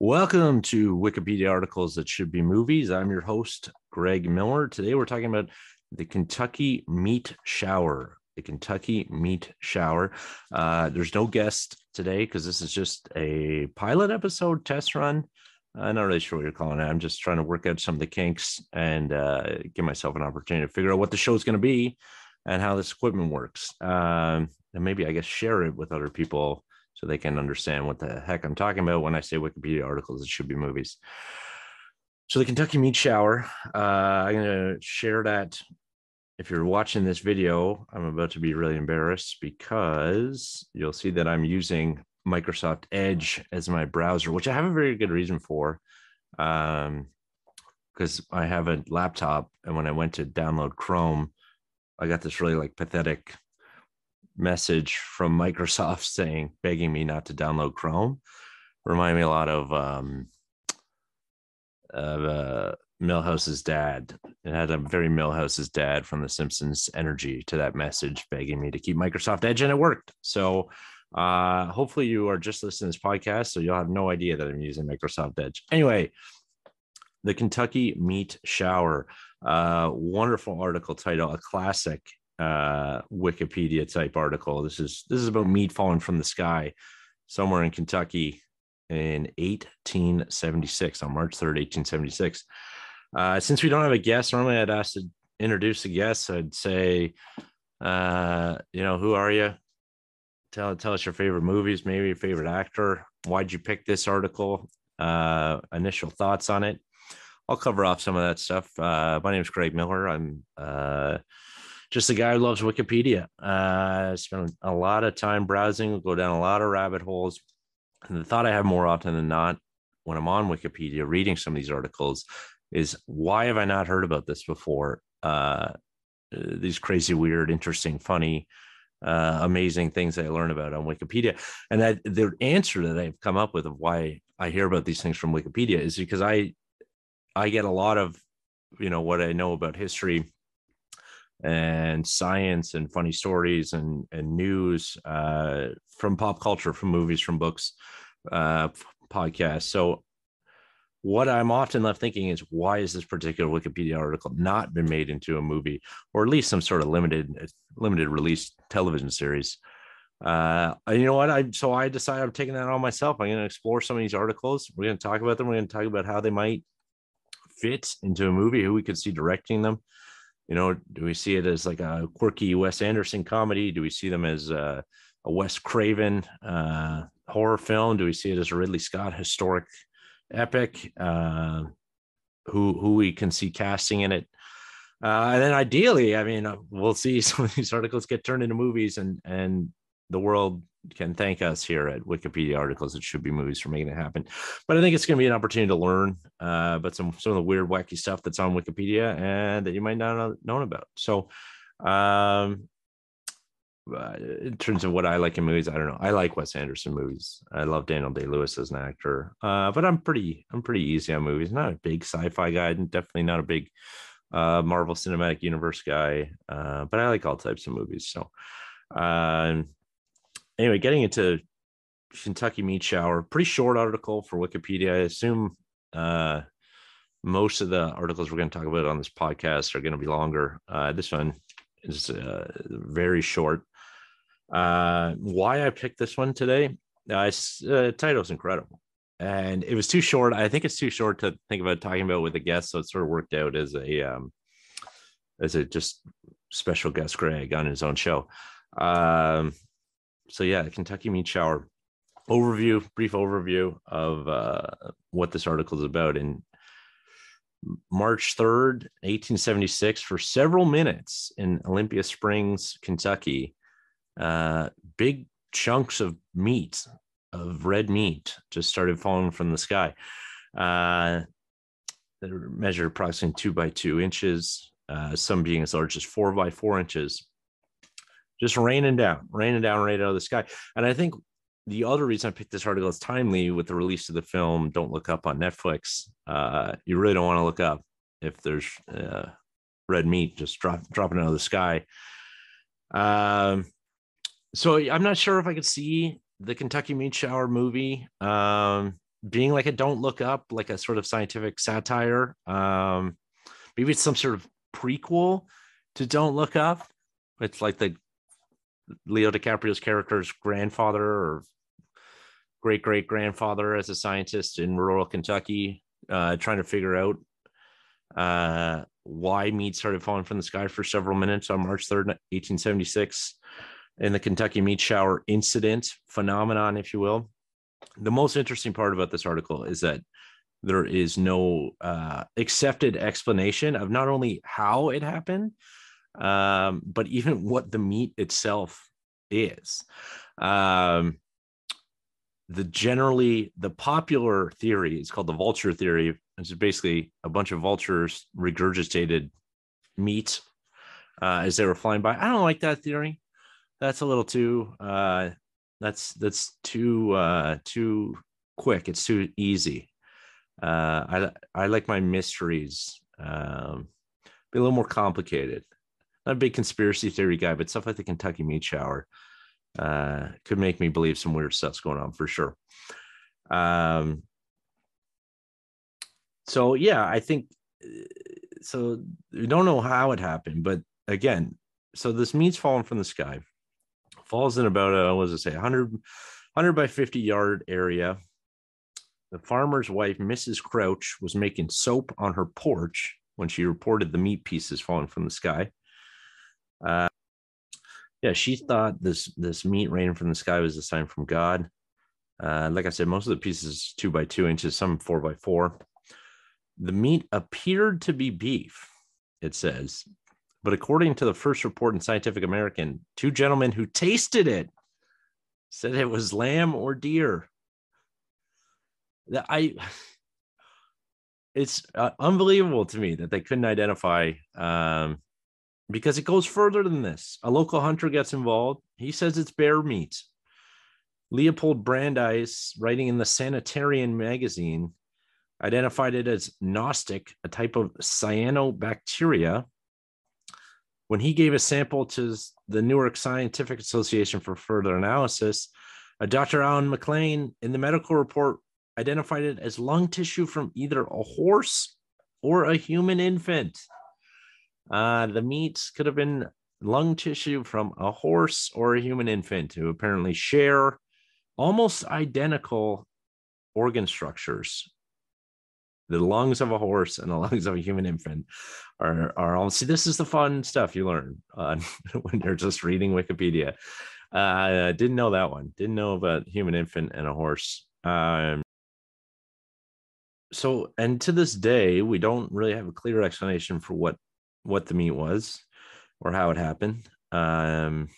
Welcome to Wikipedia articles that should be movies. I'm your host, Greg Miller. Today we're talking about the Kentucky Meat Shower. The Kentucky Meat Shower. Uh, there's no guest today because this is just a pilot episode test run. I'm not really sure what you're calling it. I'm just trying to work out some of the kinks and uh, give myself an opportunity to figure out what the show is going to be and how this equipment works. Um, and maybe I guess share it with other people so they can understand what the heck I'm talking about when I say Wikipedia articles. It should be movies. So the Kentucky Meat Shower, uh, I'm going to share that. If you're watching this video, I'm about to be really embarrassed because you'll see that I'm using Microsoft Edge as my browser, which I have a very good reason for. Um, because I have a laptop, and when I went to download Chrome, I got this really like pathetic message from Microsoft saying, begging me not to download Chrome. Remind me a lot of um, uh, Milhouse's dad. It had a very Milhouse's dad from The Simpsons energy to that message, begging me to keep Microsoft Edge, and it worked. So uh, hopefully you are just listening to this podcast, so you'll have no idea that I'm using Microsoft Edge. Anyway, the Kentucky Meat Shower, uh, wonderful article title, a classic uh, Wikipedia type article. This is this is about meat falling from the sky somewhere in Kentucky in 1876 on March 3rd, 1876. Uh, since we don't have a guest, normally I'd ask to introduce a guest. I'd say, uh, you know, who are you? Tell tell us your favorite movies, maybe your favorite actor. Why'd you pick this article? Uh, initial thoughts on it. I'll cover off some of that stuff. Uh, my name is Greg Miller. I'm uh, just a guy who loves Wikipedia. Uh, spend a lot of time browsing, go down a lot of rabbit holes. And the thought I have more often than not when I'm on Wikipedia reading some of these articles is why have I not heard about this before? Uh, these crazy, weird, interesting, funny, uh, amazing things I learn about on Wikipedia. And that the answer that I've come up with of why I hear about these things from Wikipedia is because I I get a lot of you know what I know about history and science and funny stories and and news uh, from pop culture, from movies, from books, uh, podcasts. So what I'm often left thinking is why is this particular Wikipedia article not been made into a movie or at least some sort of limited limited release television series? Uh, you know what? I so I decided I'm taking that on myself. I'm going to explore some of these articles. We're going to talk about them. We're going to talk about how they might fit into a movie, who we could see directing them, you know, do we see it as like a quirky Wes Anderson comedy? Do we see them as a, a Wes Craven uh, horror film? Do we see it as a Ridley Scott historic epic? Uh, who who we can see casting in it? Uh, and then ideally, I mean, uh, we'll see some of these articles get turned into movies, and and the world can thank us here at Wikipedia articles. It should be movies for making it happen. But I think it's going to be an opportunity to learn uh, about some some of the weird, wacky stuff that's on Wikipedia and that you might not have known about. So, um, uh, in terms of what I like in movies, I don't know. I like Wes Anderson movies. I love Daniel Day Lewis as an actor. Uh, but I'm pretty I'm pretty easy on movies. Not a big sci-fi guy, and definitely not a big uh, Marvel Cinematic Universe guy. Uh, but I like all types of movies. So. Um, anyway, getting into Kentucky Meat Shower, pretty short article for Wikipedia. I assume uh, most of the articles we're going to talk about on this podcast are going to be longer. Uh, this one is uh, very short. Uh, why I picked this one today? Uh, uh, title is incredible, and it was too short. I think it's too short to think about talking about with a guest, so it sort of worked out as a um, as a just special guest Greg on his own show. Um, so yeah, Kentucky Meat Shower overview, brief overview of uh, what this article is about. In March 3rd, 1876, for several minutes in Olympia Springs, Kentucky, uh, big chunks of meat, of red meat, just started falling from the sky. Uh, they measured approximately two by two inches, uh, some being as large as four by four inches just raining down, raining down right out of the sky. And I think the other reason I picked this article is timely with the release of the film Don't Look Up on Netflix. Uh, you really don't want to look up if there's uh, red meat just drop, dropping out of the sky. Um, so I'm not sure if I could see the Kentucky Meat Shower movie. Um, being like a don't look up, like a sort of scientific satire. Um, maybe it's some sort of prequel to Don't Look Up. It's like the Leo DiCaprio's character's grandfather or great great grandfather as a scientist in rural Kentucky, uh, trying to figure out uh, why meat started falling from the sky for several minutes on March 3rd, 1876, in the Kentucky meat shower incident phenomenon, if you will. The most interesting part about this article is that there is no uh, accepted explanation of not only how it happened, um, but even what the meat itself is. Um, the generally the popular theory is called the vulture theory, which is basically a bunch of vultures regurgitated meat uh, as they were flying by. I don't like that theory. That's a little too. Uh, that's that's too uh, too quick. It's too easy. Uh, I I like my mysteries um, be a little more complicated. Not a big conspiracy theory guy, but stuff like the Kentucky meat shower uh, could make me believe some weird stuff's going on for sure. Um, so yeah, I think so. We don't know how it happened, but again, so this meat's falling from the sky, falls in about a what does it say, 100, 100 by 50 yard area the farmer's wife, Mrs. Crouch, was making soap on her porch when she reported the meat pieces falling from the sky. Uh, yeah, she thought this this meat raining from the sky was a sign from God. Uh, like I said, most of the pieces two by two inches, some four by four. The meat appeared to be beef, it says, but according to the first report in Scientific American, two gentlemen who tasted it said it was lamb or deer that I it's uh, unbelievable to me that they couldn't identify um, because it goes further than this. A local hunter gets involved. He says it's bear meat. Leopold Brandeis, writing in the Sanitarian magazine, identified it as Nostoc, a type of cyanobacteria. When he gave a sample to the Newark Scientific Association for further analysis, Dr. Alan McLean in the medical report identified it as lung tissue from either a horse or a human infant. Uh, the meats could have been lung tissue from a horse or a human infant who apparently share almost identical organ structures. The lungs of a horse and the lungs of a human infant are, are all. See, this is the fun stuff you learn uh, when you're just reading Wikipedia. Uh, didn't know that one. Didn't know about human infant and a horse. Um, so and to this day we don't really have a clear explanation for what what the meat was or how it happened um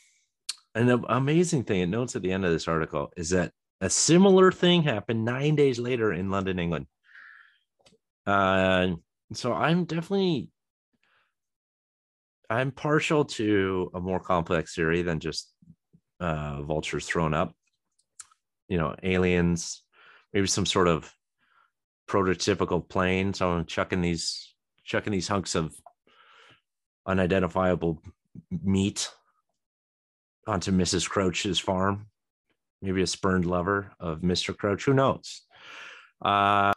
and the amazing thing it notes at the end of this article is that a similar thing happened nine days later in london england uh so i'm definitely i'm partial to a more complex theory than just uh vultures thrown up you know aliens maybe some sort of prototypical plane. So I'm chucking these chucking these hunks of unidentifiable meat onto Mrs. Crouch's farm. Maybe a spurned lover of Mr. Crouch. Who knows? Uh,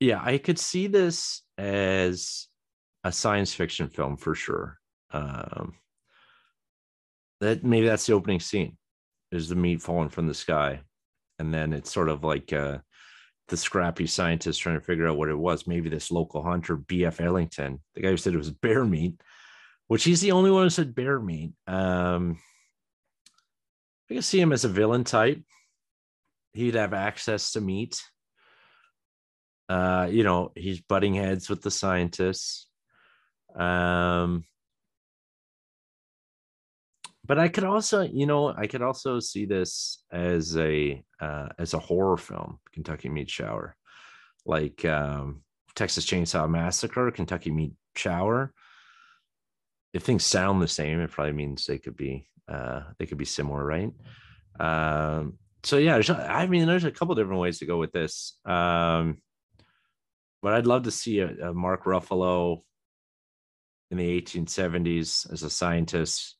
yeah, I could see this as a science fiction film for sure. Um, that maybe that's the opening scene is the meat falling from the sky, and then it's sort of like uh, the scrappy scientist trying to figure out what it was. Maybe this local hunter, B.F. Ellington, the guy who said it was bear meat, which he's the only one who said bear meat. Um, I can see him as a villain type. He'd have access to meat. Uh, you know, he's butting heads with the scientists. Um, but I could also, you know, I could also see this as a uh, as a horror film, Kentucky Meat Shower, like um, Texas Chainsaw Massacre, Kentucky Meat Shower. If things sound the same, it probably means they could be uh, they could be similar, right? Um, so yeah, I mean, there's a couple different ways to go with this. Um, but I'd love to see a, a Mark Ruffalo in the 1870s as a scientist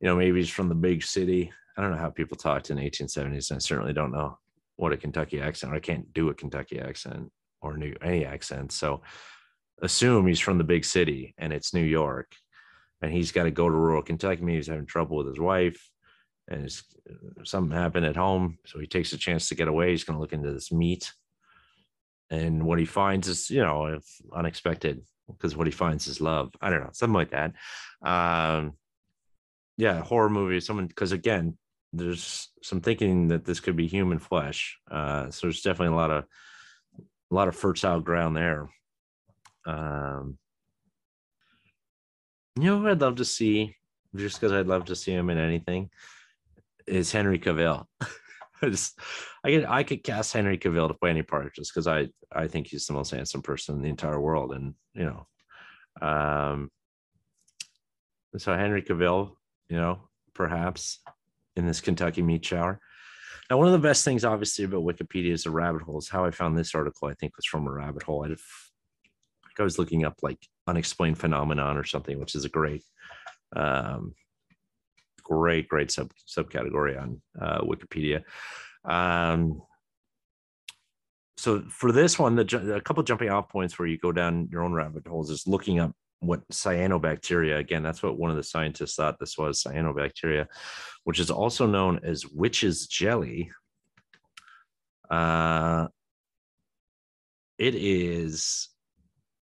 you know, maybe he's from the big city. I don't know how people talked in the 1870s. I certainly don't know what a Kentucky accent. I can't do a Kentucky accent or new any accent. So assume he's from the big city and it's New York, and he's got to go to rural Kentucky. Maybe he's having trouble with his wife, and something happened at home, so he takes a chance to get away. He's going to look into this meat, and what he finds is you know unexpected because what he finds is love. I don't know, something like that. Um, yeah, horror movie. Someone because again, there's some thinking that this could be human flesh. Uh, so there's definitely a lot of a lot of fertile ground there. Um, you know I'd love to see, just because I'd love to see him in anything, is Henry Cavill. I just I could I could cast Henry Cavill to play any part just because I I think he's the most handsome person in the entire world, and you know, um, so Henry Cavill, you know, perhaps in this Kentucky meat shower. Now, one of the best things, obviously, about Wikipedia is the rabbit holes. How I found this article, I think, was from a rabbit hole. I, I was looking up like unexplained phenomenon or something, which is a great, um, great, great sub subcategory on uh, Wikipedia. Um, so for this one, the a couple jumping off points where you go down your own rabbit holes is looking up what cyanobacteria again that's what one of the scientists thought this was cyanobacteria which is also known as witch's jelly. Uh, it is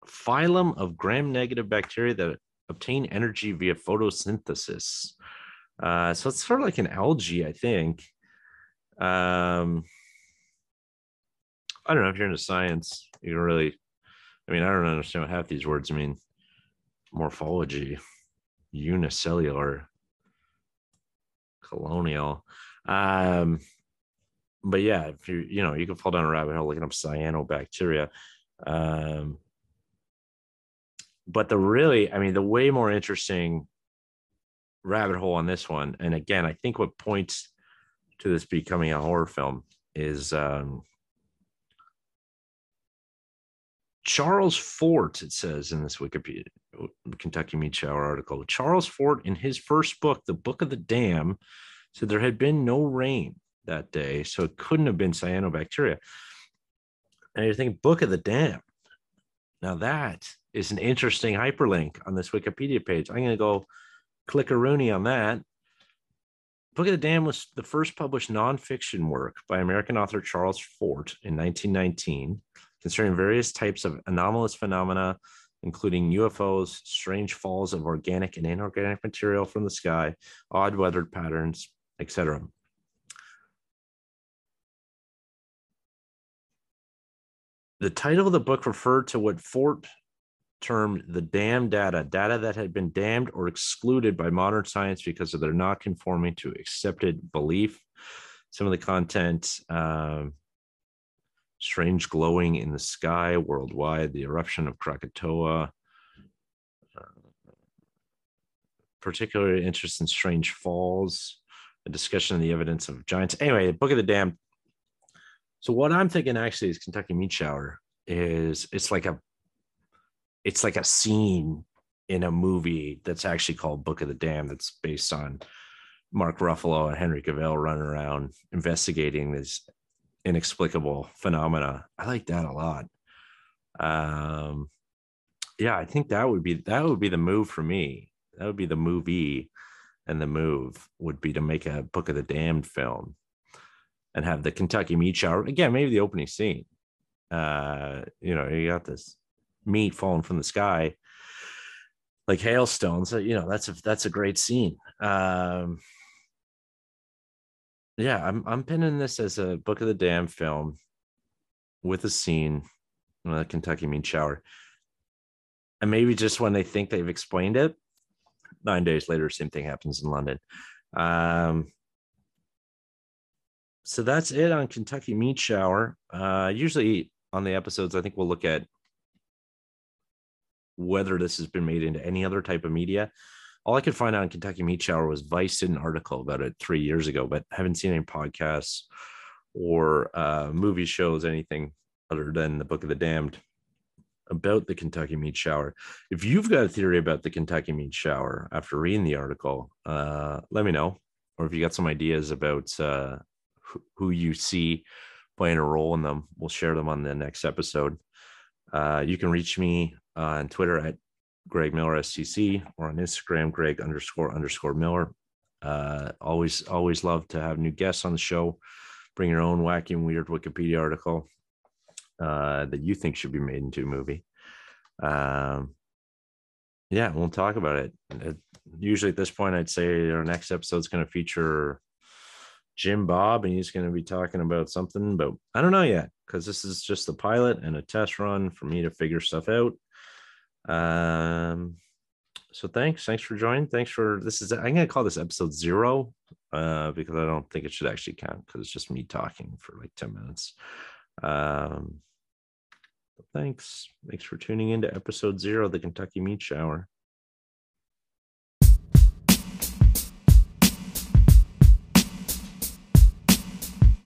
phylum of gram-negative bacteria that obtain energy via photosynthesis. Uh, so it's sort of like an algae i think. Um, i don't know if you're into science you can really i mean i don't understand what half these words mean morphology, unicellular, colonial. Um, but yeah, if you you know you can fall down a rabbit hole looking up cyanobacteria. Um, but the really, I mean, the way more interesting rabbit hole on this one, and again, I think what points to this becoming a horror film is um, Charles Fort, it says in this Wikipedia Kentucky Meat Shower article, Charles Fort, in his first book, The Book of the Damned, said there had been no rain that day, so it couldn't have been cyanobacteria. And you're thinking, Book of the Damned. Now that is an interesting hyperlink on this Wikipedia page. I'm going to go click a Rooney on that. Book of the Damned was the first published nonfiction work by American author Charles Fort in 1919 concerning various types of anomalous phenomena, including UFOs, strange falls of organic and inorganic material from the sky, odd weather patterns, etc. The title of the book referred to what Fort termed the damned data, data that had been damned or excluded by modern science because of their not conforming to accepted belief. Some of the content um, strange glowing in the sky worldwide, the eruption of Krakatoa, uh, interest in strange falls, a discussion of the evidence of giants. Anyway, Book of the Damned. So what I'm thinking actually is Kentucky Meat Shower is it's like a it's like a scene in a movie that's actually called Book of the Damned that's based on Mark Ruffalo and Henry Cavill running around investigating these inexplicable phenomena. I like that a lot. Um, yeah, I think that would be that would be the move for me. That would be the movie, and the move would be to make a Book of the Damned film, and have the Kentucky meat shower again. Maybe the opening scene. Uh, you know, you got this meat falling from the sky like hailstones. You know, that's a that's a great scene. Um, yeah, I'm I'm pinning this as a Book of the Damned film with a scene Kentucky meat shower. And maybe just when they think they've explained it, nine days later, same thing happens in London. Um, so that's it on Kentucky Meat Shower. Uh, usually on the episodes, I think we'll look at whether this has been made into any other type of media all I could find out in Kentucky Meat Shower was Vice did an article about it three years ago, but haven't seen any podcasts or uh, movie shows, anything other than the Book of the Damned about the Kentucky Meat Shower. If you've got a theory about the Kentucky Meat Shower after reading the article, uh, let me know. Or if you got some ideas about uh, who you see playing a role in them. We'll share them on the next episode. Uh, you can reach me on Twitter at Greg Miller STC or on Instagram, Greg underscore underscore Miller. Uh, always, always love to have new guests on the show. Bring your own wacky and weird Wikipedia article uh, that you think should be made into a movie. Um, yeah, we'll talk about it. it. Usually at this point, I'd say our next episode is going to feature Jim Bob, and he's going to be talking about something, but I don't know yet because this is just the pilot and a test run for me to figure stuff out. Um, so thanks, thanks for joining. Thanks for this is I'm to call this episode zero uh, because I don't think it should actually count because it's just me talking for like ten minutes. Um, thanks, thanks for tuning into episode zero, the Kentucky Meat Shower.